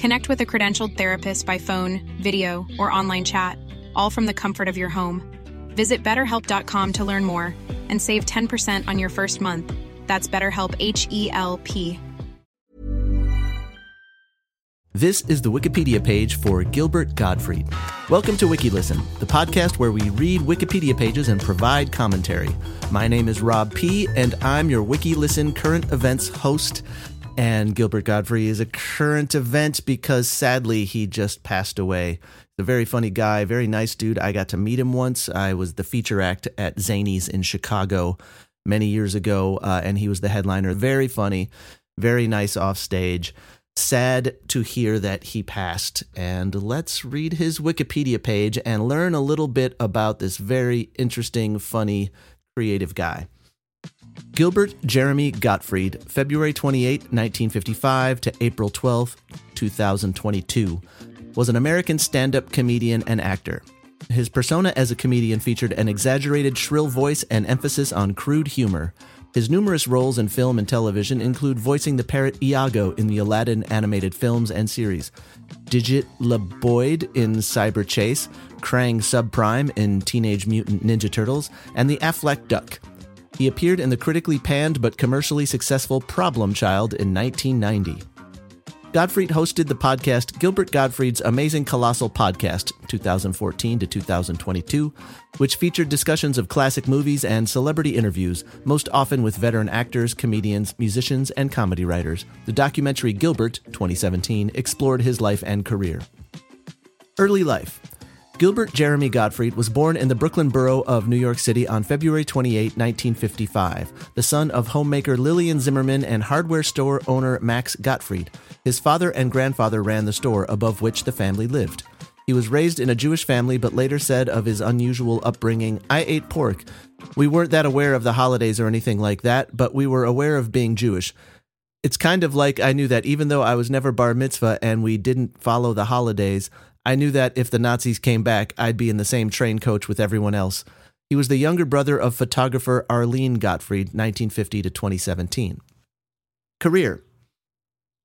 Connect with a credentialed therapist by phone, video, or online chat, all from the comfort of your home. Visit betterhelp.com to learn more and save 10% on your first month. That's BetterHelp H E L P. This is the Wikipedia page for Gilbert Gottfried. Welcome to WikiListen, the podcast where we read Wikipedia pages and provide commentary. My name is Rob P., and I'm your WikiListen current events host and Gilbert Gottfried is a current event because sadly he just passed away. a very funny guy, very nice dude. I got to meet him once. I was the feature act at Zanies in Chicago many years ago, uh, and he was the headliner. Very funny, very nice off stage. Sad to hear that he passed. And let's read his Wikipedia page and learn a little bit about this very interesting, funny, creative guy. Gilbert Jeremy Gottfried, February 28, 1955 to April 12, 2022, was an American stand up comedian and actor. His persona as a comedian featured an exaggerated, shrill voice and emphasis on crude humor. His numerous roles in film and television include voicing the parrot Iago in the Aladdin animated films and series, Digit LeBoid in Cyber Chase, Kraang Subprime in Teenage Mutant Ninja Turtles, and the Aflac Duck he appeared in the critically panned but commercially successful Problem Child in 1990. Gottfried hosted the podcast Gilbert Gottfried's Amazing Colossal Podcast, 2014 to 2022, which featured discussions of classic movies and celebrity interviews, most often with veteran actors, comedians, musicians, and comedy writers. The documentary Gilbert, 2017, explored his life and career. Early life. Gilbert Jeremy Gottfried was born in the Brooklyn borough of New York City on February 28, 1955, the son of homemaker Lillian Zimmerman and hardware store owner Max Gottfried. His father and grandfather ran the store above which the family lived. He was raised in a Jewish family, but later said of his unusual upbringing, I ate pork. We weren't that aware of the holidays or anything like that, but we were aware of being Jewish. It's kind of like I knew that even though I was never bar mitzvah and we didn't follow the holidays, I knew that if the Nazis came back, I'd be in the same train coach with everyone else. He was the younger brother of photographer Arlene Gottfried, 1950 to 2017. Career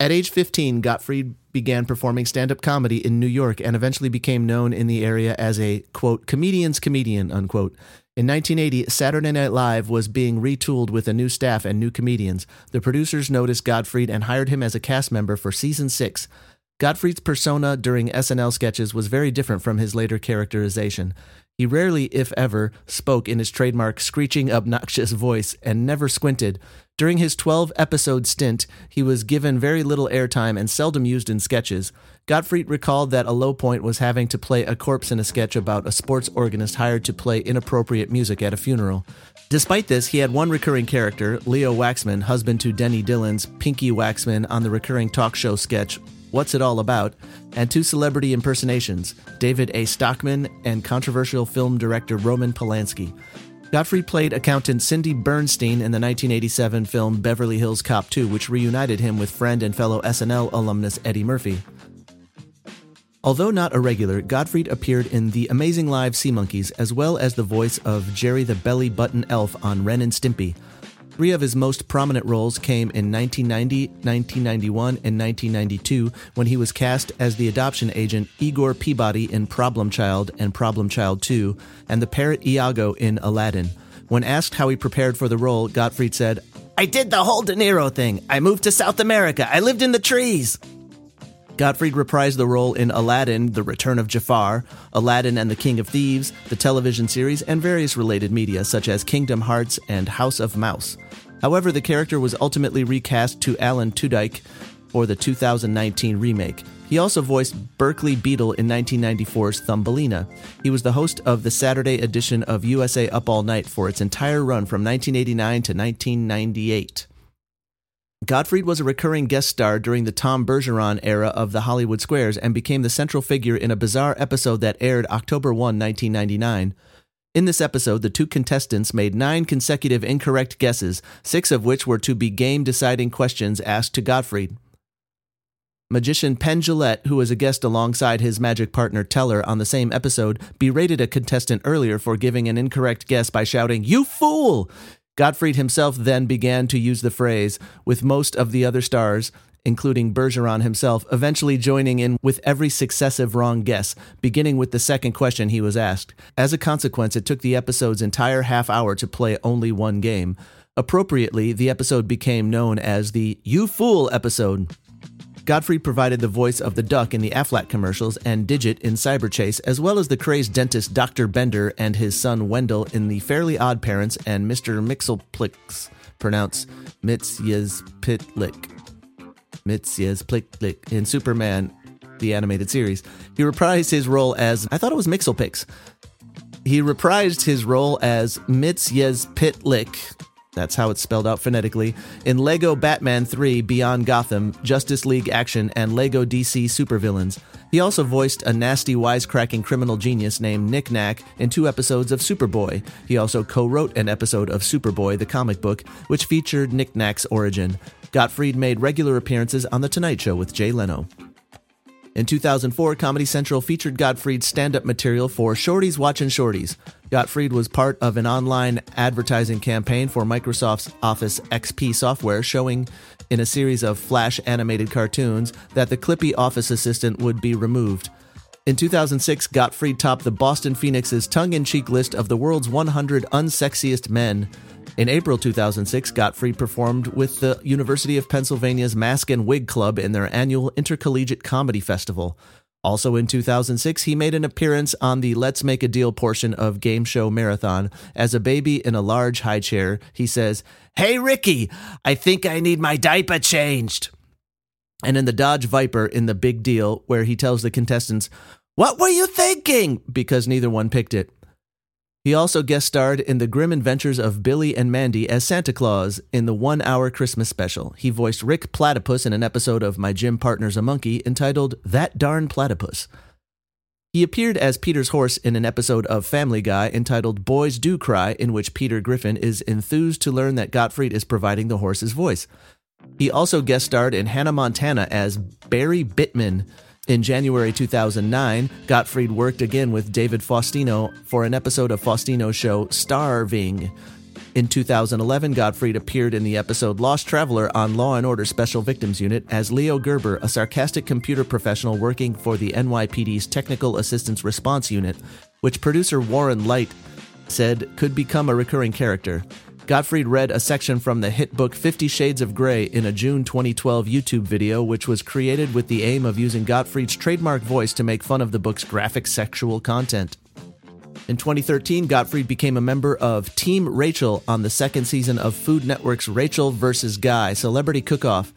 At age 15, Gottfried began performing stand up comedy in New York and eventually became known in the area as a, quote, comedian's comedian, unquote. In 1980, Saturday Night Live was being retooled with a new staff and new comedians. The producers noticed Gottfried and hired him as a cast member for season six. Gottfried's persona during SNL sketches was very different from his later characterization. He rarely, if ever, spoke in his trademark screeching, obnoxious voice and never squinted. During his 12 episode stint, he was given very little airtime and seldom used in sketches. Gottfried recalled that a low point was having to play a corpse in a sketch about a sports organist hired to play inappropriate music at a funeral. Despite this, he had one recurring character, Leo Waxman, husband to Denny Dillon's Pinky Waxman on the recurring talk show sketch What's It All About, and two celebrity impersonations, David A. Stockman and controversial film director Roman Polanski. Gottfried played accountant Sidney Bernstein in the 1987 film Beverly Hills Cop 2, which reunited him with friend and fellow SNL alumnus Eddie Murphy. Although not a regular, Gottfried appeared in The Amazing Live Sea Monkeys as well as the voice of Jerry the Belly Button Elf on Ren and Stimpy. Three of his most prominent roles came in 1990, 1991, and 1992 when he was cast as the adoption agent Igor Peabody in Problem Child and Problem Child 2, and the parrot Iago in Aladdin. When asked how he prepared for the role, Gottfried said, I did the whole De Niro thing. I moved to South America. I lived in the trees. Gottfried reprised the role in Aladdin, The Return of Jafar, Aladdin and the King of Thieves, the television series, and various related media such as Kingdom Hearts and House of Mouse. However, the character was ultimately recast to Alan Tudyk for the 2019 remake. He also voiced Berkeley Beetle in 1994's Thumbelina. He was the host of the Saturday edition of USA Up All Night for its entire run from 1989 to 1998. Gottfried was a recurring guest star during the Tom Bergeron era of the Hollywood Squares and became the central figure in a bizarre episode that aired October 1, 1999. In this episode, the two contestants made nine consecutive incorrect guesses, six of which were to be game deciding questions asked to Gottfried. Magician Penn Jillette, who was a guest alongside his magic partner Teller on the same episode, berated a contestant earlier for giving an incorrect guess by shouting, You fool! Gottfried himself then began to use the phrase, with most of the other stars, including Bergeron himself, eventually joining in with every successive wrong guess, beginning with the second question he was asked. As a consequence, it took the episode's entire half hour to play only one game. Appropriately, the episode became known as the You Fool episode. Gottfried provided the voice of the duck in the Aflac commercials and Digit in Cyberchase, as well as the crazed dentist Dr. Bender and his son Wendell in The Fairly Odd Parents and Mr. Mxyzptlk, pronounced Mxyzptlk. Mxyzptlk in Superman, the animated series. He reprised his role as, I thought it was Mixelpix. He reprised his role as Mxyzptlk that's how it's spelled out phonetically. In Lego Batman 3 Beyond Gotham, Justice League Action, and Lego DC Supervillains. He also voiced a nasty, wisecracking criminal genius named Nick Nack in two episodes of Superboy. He also co wrote an episode of Superboy, the comic book, which featured Nick Nack's origin. Gottfried made regular appearances on The Tonight Show with Jay Leno. In 2004, Comedy Central featured Gottfried's stand up material for Shorties Watchin' Shorties. Gottfried was part of an online advertising campaign for Microsoft's Office XP software, showing in a series of flash animated cartoons that the Clippy office assistant would be removed. In 2006, Gottfried topped the Boston Phoenix's tongue in cheek list of the world's 100 unsexiest men. In April 2006, Gottfried performed with the University of Pennsylvania's Mask and Wig Club in their annual Intercollegiate Comedy Festival. Also in 2006, he made an appearance on the Let's Make a Deal portion of Game Show Marathon. As a baby in a large high chair, he says, Hey, Ricky, I think I need my diaper changed. And in the Dodge Viper in The Big Deal, where he tells the contestants, What were you thinking? Because neither one picked it. He also guest starred in The Grim Adventures of Billy and Mandy as Santa Claus in the one hour Christmas special. He voiced Rick Platypus in an episode of My Gym Partner's a Monkey entitled That Darn Platypus. He appeared as Peter's horse in an episode of Family Guy entitled Boys Do Cry, in which Peter Griffin is enthused to learn that Gottfried is providing the horse's voice. He also guest starred in Hannah Montana as Barry Bittman in January 2009, Gottfried worked again with David Faustino for an episode of Faustino's show Starving. In 2011, Gottfried appeared in the episode Lost Traveler on Law and Order Special Victims Unit as Leo Gerber, a sarcastic computer professional working for the NYPD's Technical Assistance Response Unit, which producer Warren Leight said could become a recurring character. Gottfried read a section from the hit book Fifty Shades of Grey in a June 2012 YouTube video, which was created with the aim of using Gottfried's trademark voice to make fun of the book's graphic sexual content. In 2013, Gottfried became a member of Team Rachel on the second season of Food Network's Rachel vs. Guy Celebrity Cook Off.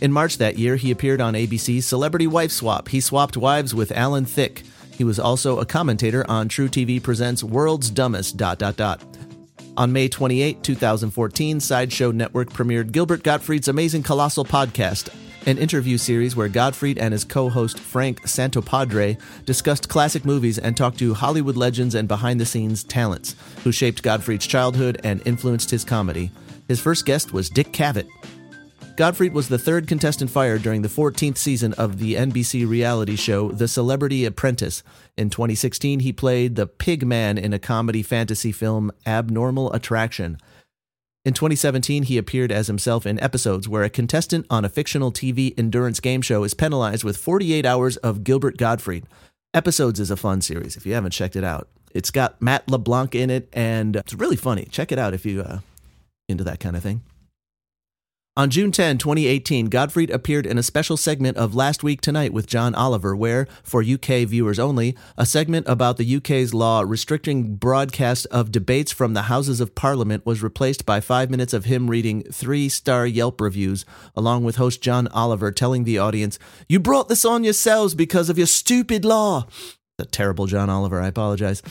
In March that year, he appeared on ABC's Celebrity Wife Swap. He swapped wives with Alan Thicke. He was also a commentator on truTV Presents World's Dumbest. Dot, dot, dot. On May 28, 2014, Sideshow Network premiered Gilbert Gottfried's Amazing Colossal Podcast, an interview series where Gottfried and his co host Frank Santopadre discussed classic movies and talked to Hollywood legends and behind the scenes talents who shaped Gottfried's childhood and influenced his comedy. His first guest was Dick Cavett. Gottfried was the third contestant fired during the 14th season of the NBC reality show The Celebrity Apprentice. In 2016, he played the pig man in a comedy fantasy film Abnormal Attraction. In 2017, he appeared as himself in episodes where a contestant on a fictional TV endurance game show is penalized with 48 hours of Gilbert Gottfried. Episodes is a fun series if you haven't checked it out. It's got Matt LeBlanc in it, and it's really funny. Check it out if you uh, into that kind of thing. On June 10, 2018, Gottfried appeared in a special segment of Last Week Tonight with John Oliver, where, for UK viewers only, a segment about the UK's law restricting broadcast of debates from the Houses of Parliament was replaced by five minutes of him reading three star Yelp reviews, along with host John Oliver telling the audience, You brought this on yourselves because of your stupid law. A terrible John Oliver, I apologize.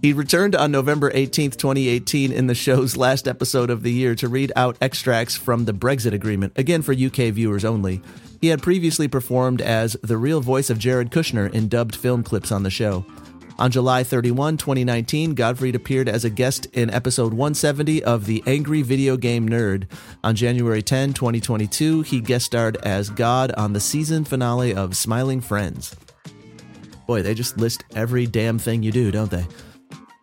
He returned on November 18th, 2018, in the show's last episode of the year to read out extracts from the Brexit Agreement, again for UK viewers only. He had previously performed as the real voice of Jared Kushner in dubbed film clips on the show. On July 31, 2019, Gottfried appeared as a guest in episode 170 of The Angry Video Game Nerd. On January 10, 2022, he guest starred as God on the season finale of Smiling Friends. Boy, they just list every damn thing you do, don't they?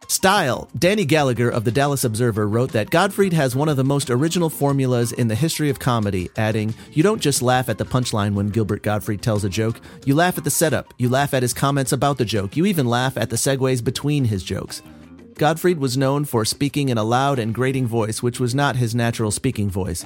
Style. Danny Gallagher of the Dallas Observer wrote that Gottfried has one of the most original formulas in the history of comedy, adding, You don't just laugh at the punchline when Gilbert Gottfried tells a joke. You laugh at the setup. You laugh at his comments about the joke. You even laugh at the segues between his jokes. Gottfried was known for speaking in a loud and grating voice, which was not his natural speaking voice.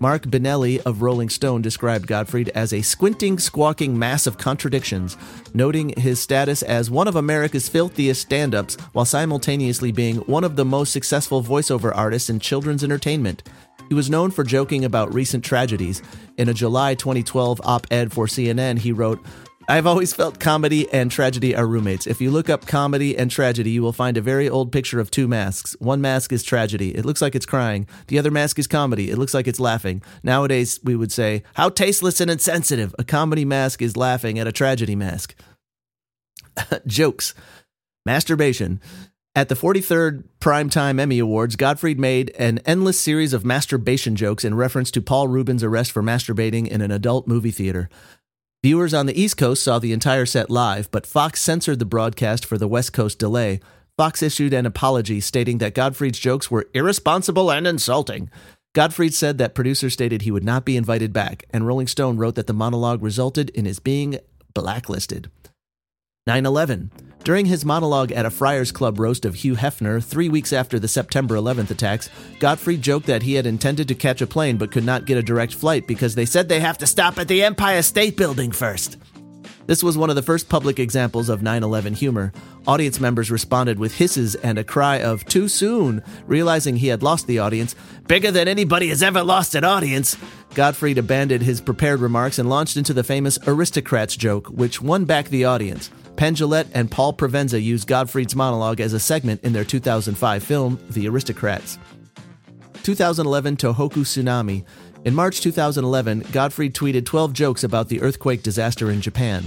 Marc Binelli of Rolling Stone described Gottfried as a squinting, squawking mass of contradictions, noting his status as one of America's filthiest stand ups while simultaneously being one of the most successful voiceover artists in children's entertainment. He was known for joking about recent tragedies. In a July 2012 op ed for CNN, he wrote, I've always felt comedy and tragedy are roommates. If you look up comedy and tragedy, you will find a very old picture of two masks. One mask is tragedy. It looks like it's crying. The other mask is comedy. It looks like it's laughing. Nowadays, we would say, How tasteless and insensitive. A comedy mask is laughing at a tragedy mask. Jokes. Masturbation. At the 43rd Primetime Emmy Awards, Gottfried made an endless series of masturbation jokes in reference to Paul Reubens' arrest for masturbating in an adult movie theater. Viewers on the East Coast saw the entire set live, but Fox censored the broadcast for the West Coast delay. Fox issued an apology stating that Gottfried's jokes were irresponsible and insulting. Gottfried said that producers stated he would not be invited back, and Rolling Stone wrote that the monologue resulted in his being blacklisted. 9 11. During his monologue at a Friars Club roast of Hugh Hefner three weeks after the September 11th attacks, Gottfried joked that he had intended to catch a plane but could not get a direct flight because they said they have to stop at the Empire State Building first. This was one of the first public examples of 9 11 humor. Audience members responded with hisses and a cry of, too soon, realizing he had lost the audience. Bigger than anybody has ever lost an audience. Gottfried abandoned his prepared remarks and launched into the famous aristocrats joke, which won back the audience. Penn Jillette and Paul Provenza used Gottfried's monologue as a segment in their 2005 film, The Aristocrats. 2011 Tohoku Tsunami. In March 2011, Gottfried tweeted 12 jokes about the earthquake disaster in Japan.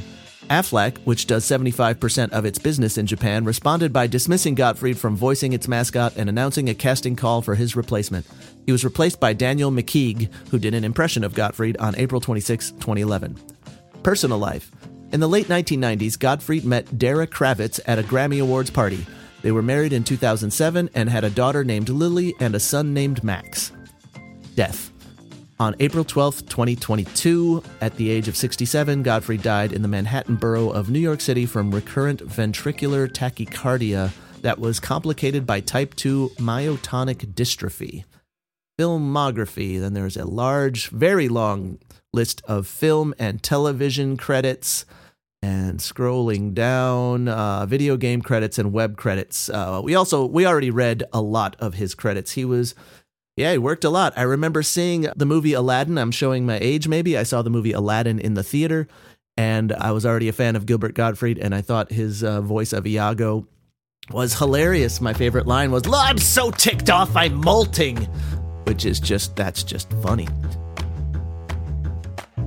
Aflac, which does 75% of its business in Japan, responded by dismissing Gottfried from voicing its mascot and announcing a casting call for his replacement. He was replaced by Daniel McKeague, who did an impression of Gottfried on April 26, 2011. Personal life. In the late 1990s, Gottfried met Dara Kravitz at a Grammy Awards party. They were married in 2007 and had a daughter named Lily and a son named Max. Death. On April 12, 2022, at the age of 67, Gottfried died in the Manhattan borough of New York City from recurrent ventricular tachycardia that was complicated by type 2 myotonic dystrophy. Filmography. Then there's a large, very long list of film and television credits. and scrolling down, uh, video game credits and web credits. Uh, we also we already read a lot of his credits. He was yeah, he worked a lot. I remember seeing the movie Aladdin. I'm showing my age, maybe. I saw the movie Aladdin in the theater, and I was already a fan of Gilbert Gottfried, and I thought his uh, voice of Iago was hilarious. My favorite line was, I'm so ticked off, I'm molting, which is just, that's just funny.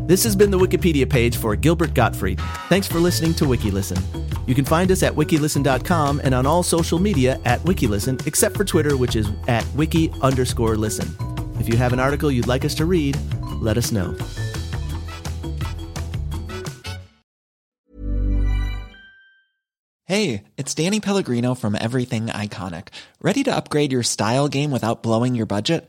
This has been the Wikipedia page for Gilbert Gottfried. Thanks for listening to WikiListen. You can find us at wikilisten.com and on all social media at WikiListen, except for Twitter, which is at wiki underscore listen. If you have an article you'd like us to read, let us know. Hey, it's Danny Pellegrino from Everything Iconic. Ready to upgrade your style game without blowing your budget?